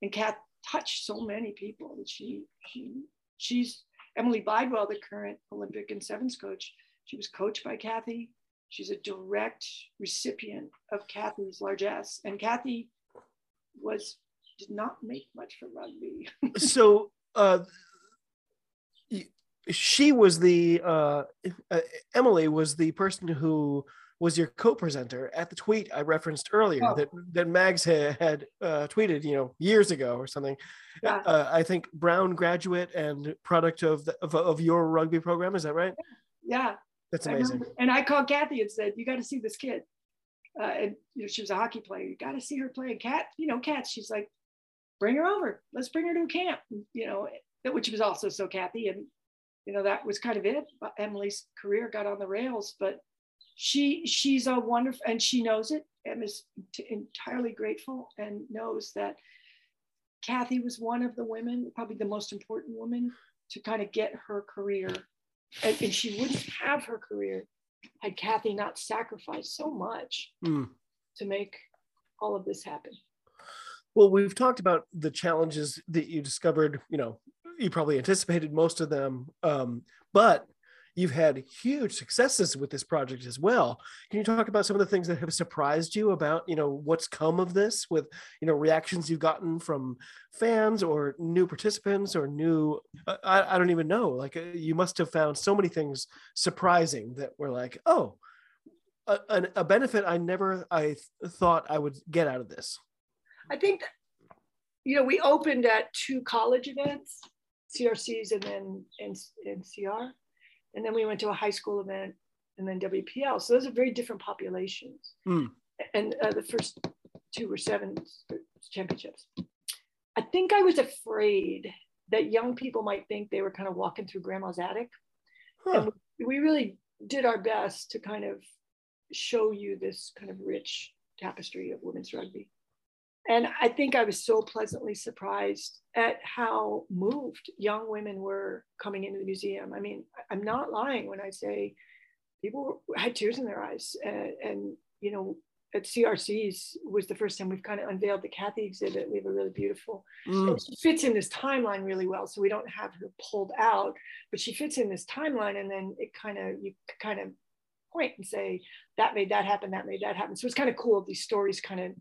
And Kath touched so many people that she, she she's Emilie Bydwell, the current Olympic and sevens coach. She was coached by Kathy. She's a direct recipient of Kathy's largesse. And Kathy was did not make much for rugby. so uh she was the uh, uh emily was the person who was your co-presenter at the tweet i referenced earlier Oh. that that mags had, had uh, tweeted you know years ago or something Yeah. uh, i think brown graduate and product of, the, of of your rugby program is that right yeah. that's amazing remember- And I called Kathy and said, "You got to see this kid." Uh, and you know, she was a hockey player. You got to see her play. Kat, you know, Kat, she's like, "Bring her over. Let's bring her to a camp." You know, which was also so Kathy, and you know that was kind of it. Emilie's career got on the rails, but she she's a wonderful, and she knows it, and is t- entirely grateful, and knows that Kathy was one of the women, probably the most important woman, to kind of get her career and, and she wouldn't have her career had Kathy not sacrificed so much Hmm. to make all of this happen. Well, we've talked about the challenges that you discovered. You know, you probably anticipated most of them, um, but you've had huge successes with this project as well. Can you talk about some of the things that have surprised you about, you know, what's come of this with, you know, reactions you've gotten from fans or new participants or new, I, I don't even know. Like, uh, you must have found so many things surprising that were like, oh, a, a benefit I never I th- thought I would get out of this. I think, you know, we opened at two college events, CRCs and then and CR. And then we went to a high school event and then WPL. So those are very different populations. Hmm. And uh, the first two were seven championships. I think I was afraid that young people might think they were kind of walking through grandma's attic. Huh. And we really did our best to kind of show you this kind of rich tapestry of women's rugby. And I think I was so pleasantly surprised at how moved young women were coming into the museum. I mean, I'm not lying when I say people had tears in their eyes. And, and you know, at CRC's was the first time we've kind of unveiled the Kathy exhibit. We have a really beautiful Mm. she fits in this timeline really well. So we don't have her pulled out, but she fits in this timeline, and then it kind of you kind of point and say that made that happen, that made that happen. So it's kind of cool. These stories kind of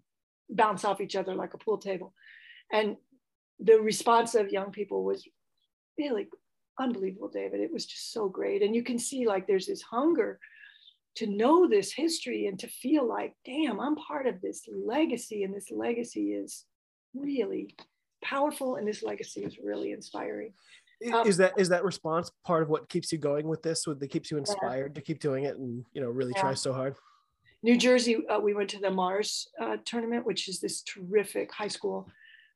bounce off each other like a pool table, and the response of young people was really unbelievable, David. It was just so great, and you can see like there's this hunger to know this history and to feel like, damn, I'm part of this legacy, and this legacy is really powerful and this legacy is really inspiring Um, is that is that response part of what keeps you going with this? What that keeps you inspired to keep doing it and you know really try so hard? New jersey uh, we went to the mars uh, tournament which is this terrific high school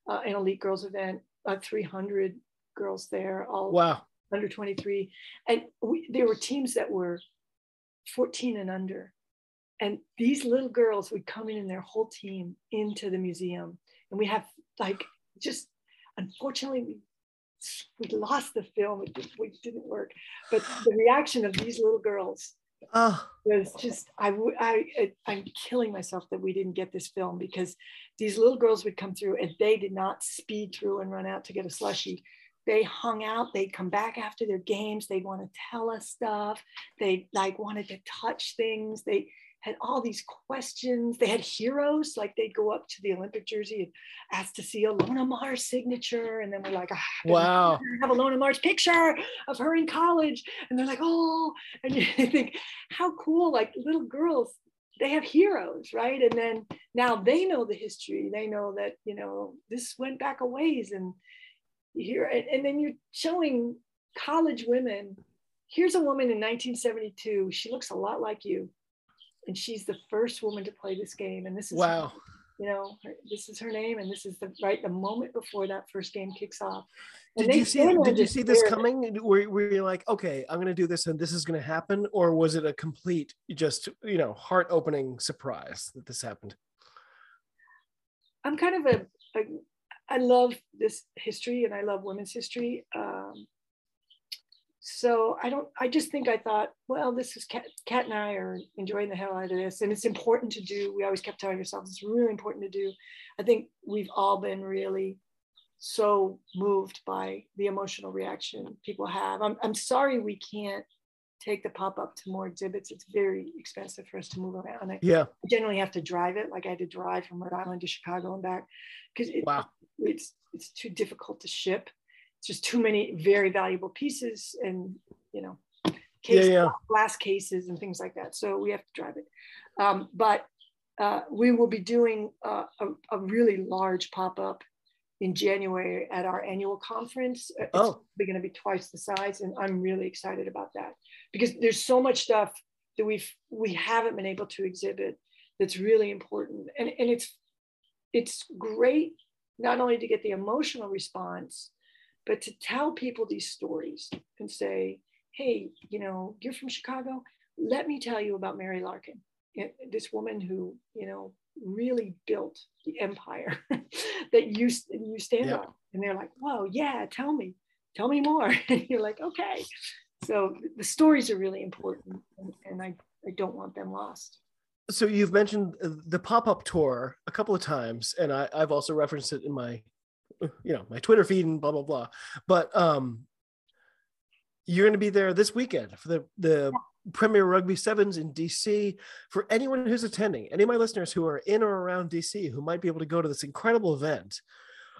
uh, and elite girls event uh, 300 girls there all Wow. under 23 and we, there were teams that were 14 and under. And these little girls would come in and their whole team into the museum. And we have like just unfortunately we, we lost the film it, just, it didn't work. But the reaction of these little girls Oh, It was just I I I'm killing myself that we didn't get this film because these little girls would come through and they did not speed through and run out to get a slushy. They hung out. They'd come back after their games. They'd want to tell us stuff. They like wanted to touch things. They had all these questions. They had heroes. Like they'd go up to the Olympic jersey and ask to see Ilona Maher's signature, and then we're like, ah, wow. have Ilona Maher's picture of her in college. And they're like, oh, and you think, how cool, like little girls, they have heroes, right? And then now they know the history. They know that, you know, this went back a ways. And here, and, and then you're showing college women. Here's a woman in 1972. She looks a lot like you. And she's the first woman to play this game. And this is Wow. you know, her, this is her name, and this is the right the moment before that first game kicks off. And Did you see? Did you see this stare at it. coming? Were, were you like, okay, I'm going to do this, and this is going to happen, or was it a complete, just you know, heart-opening surprise that this happened? I'm kind of a, a I love this history and I love women's history. Um, so I don't, I just think I thought, well, this is Kat, Kat and I are enjoying the hell out of this. And it's important to do. We always kept telling ourselves it's really important to do. I think we've all been really so moved by the emotional reaction people have. I'm, I'm sorry we can't take the pop up to more exhibits. It's very expensive for us to move around. I, Yeah. I generally have to drive it. Like I had to drive from Rhode Island to Chicago and back because it, Wow. it's it's too difficult to ship. It's just too many very valuable pieces and you know, case, yeah. glass cases and things like that. So we have to drive it. Um, but uh, we will be doing uh, a, a really large pop up in January at our annual conference. Uh, It's Oh. going to be twice the size, and I'm really excited about that because there's so much stuff that we've we haven't been able to exhibit that's really important, and and it's it's great not only to get the emotional response, but to tell people these stories and say, hey, you know, you're from Chicago. Let me tell you about Mary Larkin, this woman who, you know, really built the empire that you, you stand Yeah. on. And they're like, whoa, yeah, tell me, tell me more. And you're like, okay. So the stories are really important and, and I, I don't want them lost. So you've mentioned uh, the pop-up tour a couple of times, and I, I've also referenced it in my, you know, my Twitter feed and blah blah blah. But um, you're going to be there this weekend for the the Premier Rugby Sevens in DC. For anyone who's attending, any of my listeners who are in or around DC who might be able to go to this incredible event,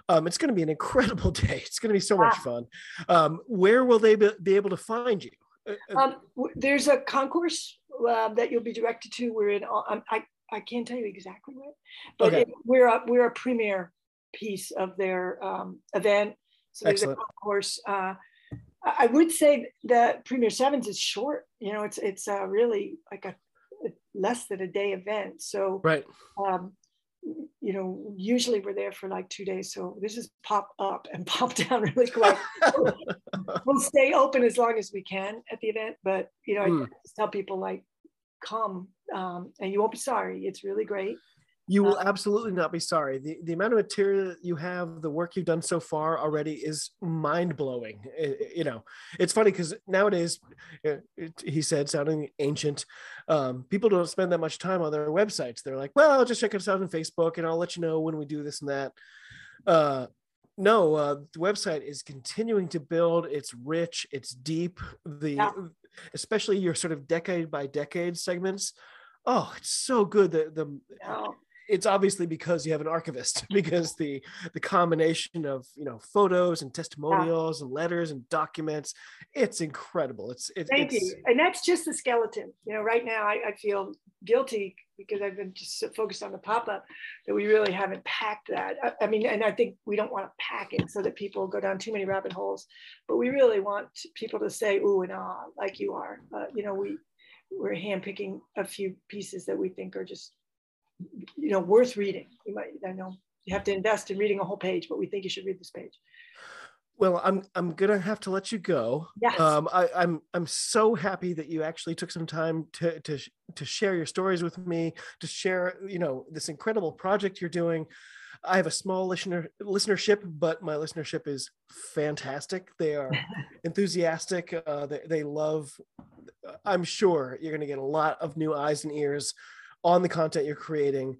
um, it's going to be an incredible day. It's going to be so much fun. Um, where will they be, be able to find you? Uh, uh, Um, there's a concourse uh, that you'll be directed to. We're in. all- Um, I I can't tell you exactly where, but Okay. it, we're a we're a premier piece of their um, event. So there's Excellent. a concourse. Uh, I would say that Premier Sevens is short. You know, it's it's uh, really like a, less than a day event. So right. um, you know, usually we're there for like two days. So this is pop up and pop down really quick. we'll stay open as long as we can at the event, but you know, Hmm. I just tell people like, come um, and you won't be sorry. It's really great. You will Uh, absolutely not be sorry. The the amount of material you have, the work you've done so far already is mind blowing. You know, it's funny because nowadays, uh, it, he said, sounding ancient, um, people don't spend that much time on their websites. They're like, well, I'll just check us out on Facebook and I'll let you know when we do this and that. Uh, no, uh, the website is continuing to build. It's rich. It's deep. The Yeah. especially your sort of decade by decade segments. Oh, it's so good. The the it's obviously because you have an archivist because the the combination of you know photos and testimonials and letters and documents it's incredible it's it, thank it's, you. And that's just the skeleton. You know, right now I, I feel guilty because I've been just so focused on the pop up that we really haven't packed that. I, I mean, and I think we don't want to pack it so that people go down too many rabbit holes, but we really want people to say ooh and ah like you are. Uh, you know, we we're handpicking a few pieces that we think are just you know worth reading. You might I know you have to invest in reading a whole page, but we think you should read this page. well i'm i'm gonna have to let you go Yes. um I, i'm i'm so happy that you actually took some time to to to share your stories with me to share you know this incredible project you're doing i have a small listener listenership but my listenership is fantastic they are enthusiastic uh they, they love i'm sure you're going to get a lot of new eyes and ears on the content you're creating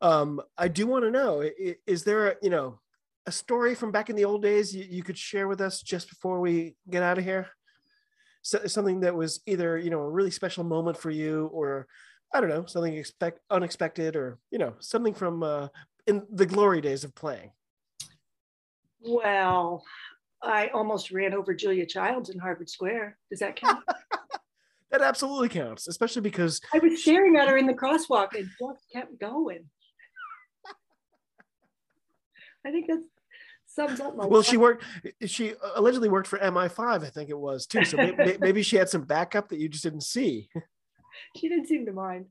um i do want to know is there a, you know a story from back in the old days you, you could share with us just before we get out of here so, something that was either you know a really special moment for you or i don't know something expect unexpected or you know something from uh in the glory days of playing Well, I almost ran over Julia Childs in Harvard Square. Does that count? that absolutely counts especially because I was staring at her in the crosswalk and just kept going. I think that sums up my well she worked she uh, allegedly worked for mi5 i think it was too so maybe, maybe she had some backup that you just didn't see She didn't seem to mind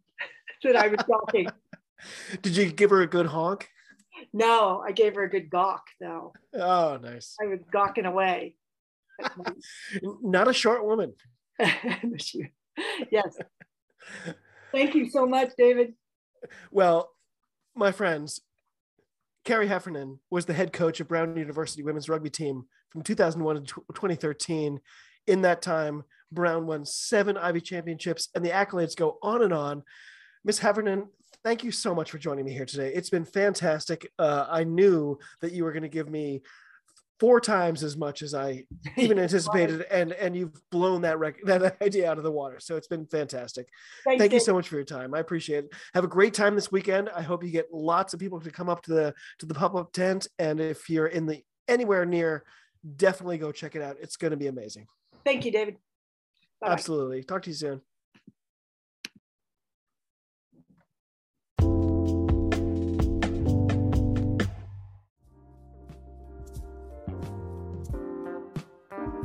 that I was talking. Did you give her a good honk? No, I gave her a good gawk though. Oh, nice. I was gawking away. Not a short woman. yes. Thank you so much, David. Well, my friends, Kerri Heffernan was the head coach of Brown University women's rugby team from 2001 to 2013. In that time, Brown won seven Ivy championships, and the accolades go on and on. Miss Heffernan, thank you so much for joining me here today. It's been fantastic. Uh, I knew that you were going to give me four times as much as I even anticipated, and and you've blown that rec- that idea out of the water. So it's been fantastic. Thank, Thank you so much for your time. I appreciate it. Have a great time this weekend. I hope you get lots of people to come up to the to the pop up tent, and if you're in the anywhere near, definitely go check it out. It's going to be amazing. Thank you, David. Bye-bye. Absolutely. Talk to you soon.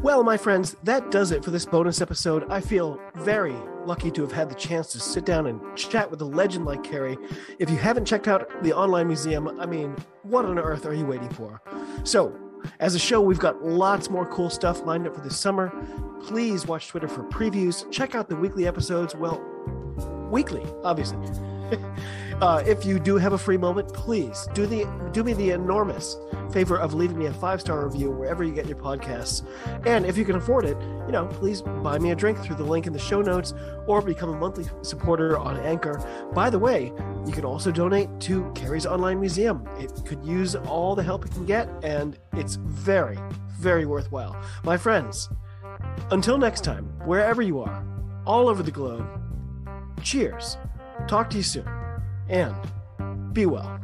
Well, my friends, that does it for this bonus episode. I feel very lucky to have had the chance to sit down and chat with a legend like Kerri. If you haven't checked out the online museum, I mean, what on earth are you waiting for? So, as a show, we've got lots more cool stuff lined up for this summer. Please watch Twitter for previews. Check out the weekly episodes. Well, weekly, obviously. Uh, if you do have a free moment, please do the do me the enormous favor of leaving me a five star review wherever you get your podcasts. And if you can afford it, you know, please buy me a drink through the link in the show notes or become a monthly supporter on Anchor. By the way, you can also donate to Kerri's Online Museum. It could use all the help it can get, and it's very, very worthwhile. My friends, until next time, wherever you are, all over the globe, cheers. Talk to you soon and be well.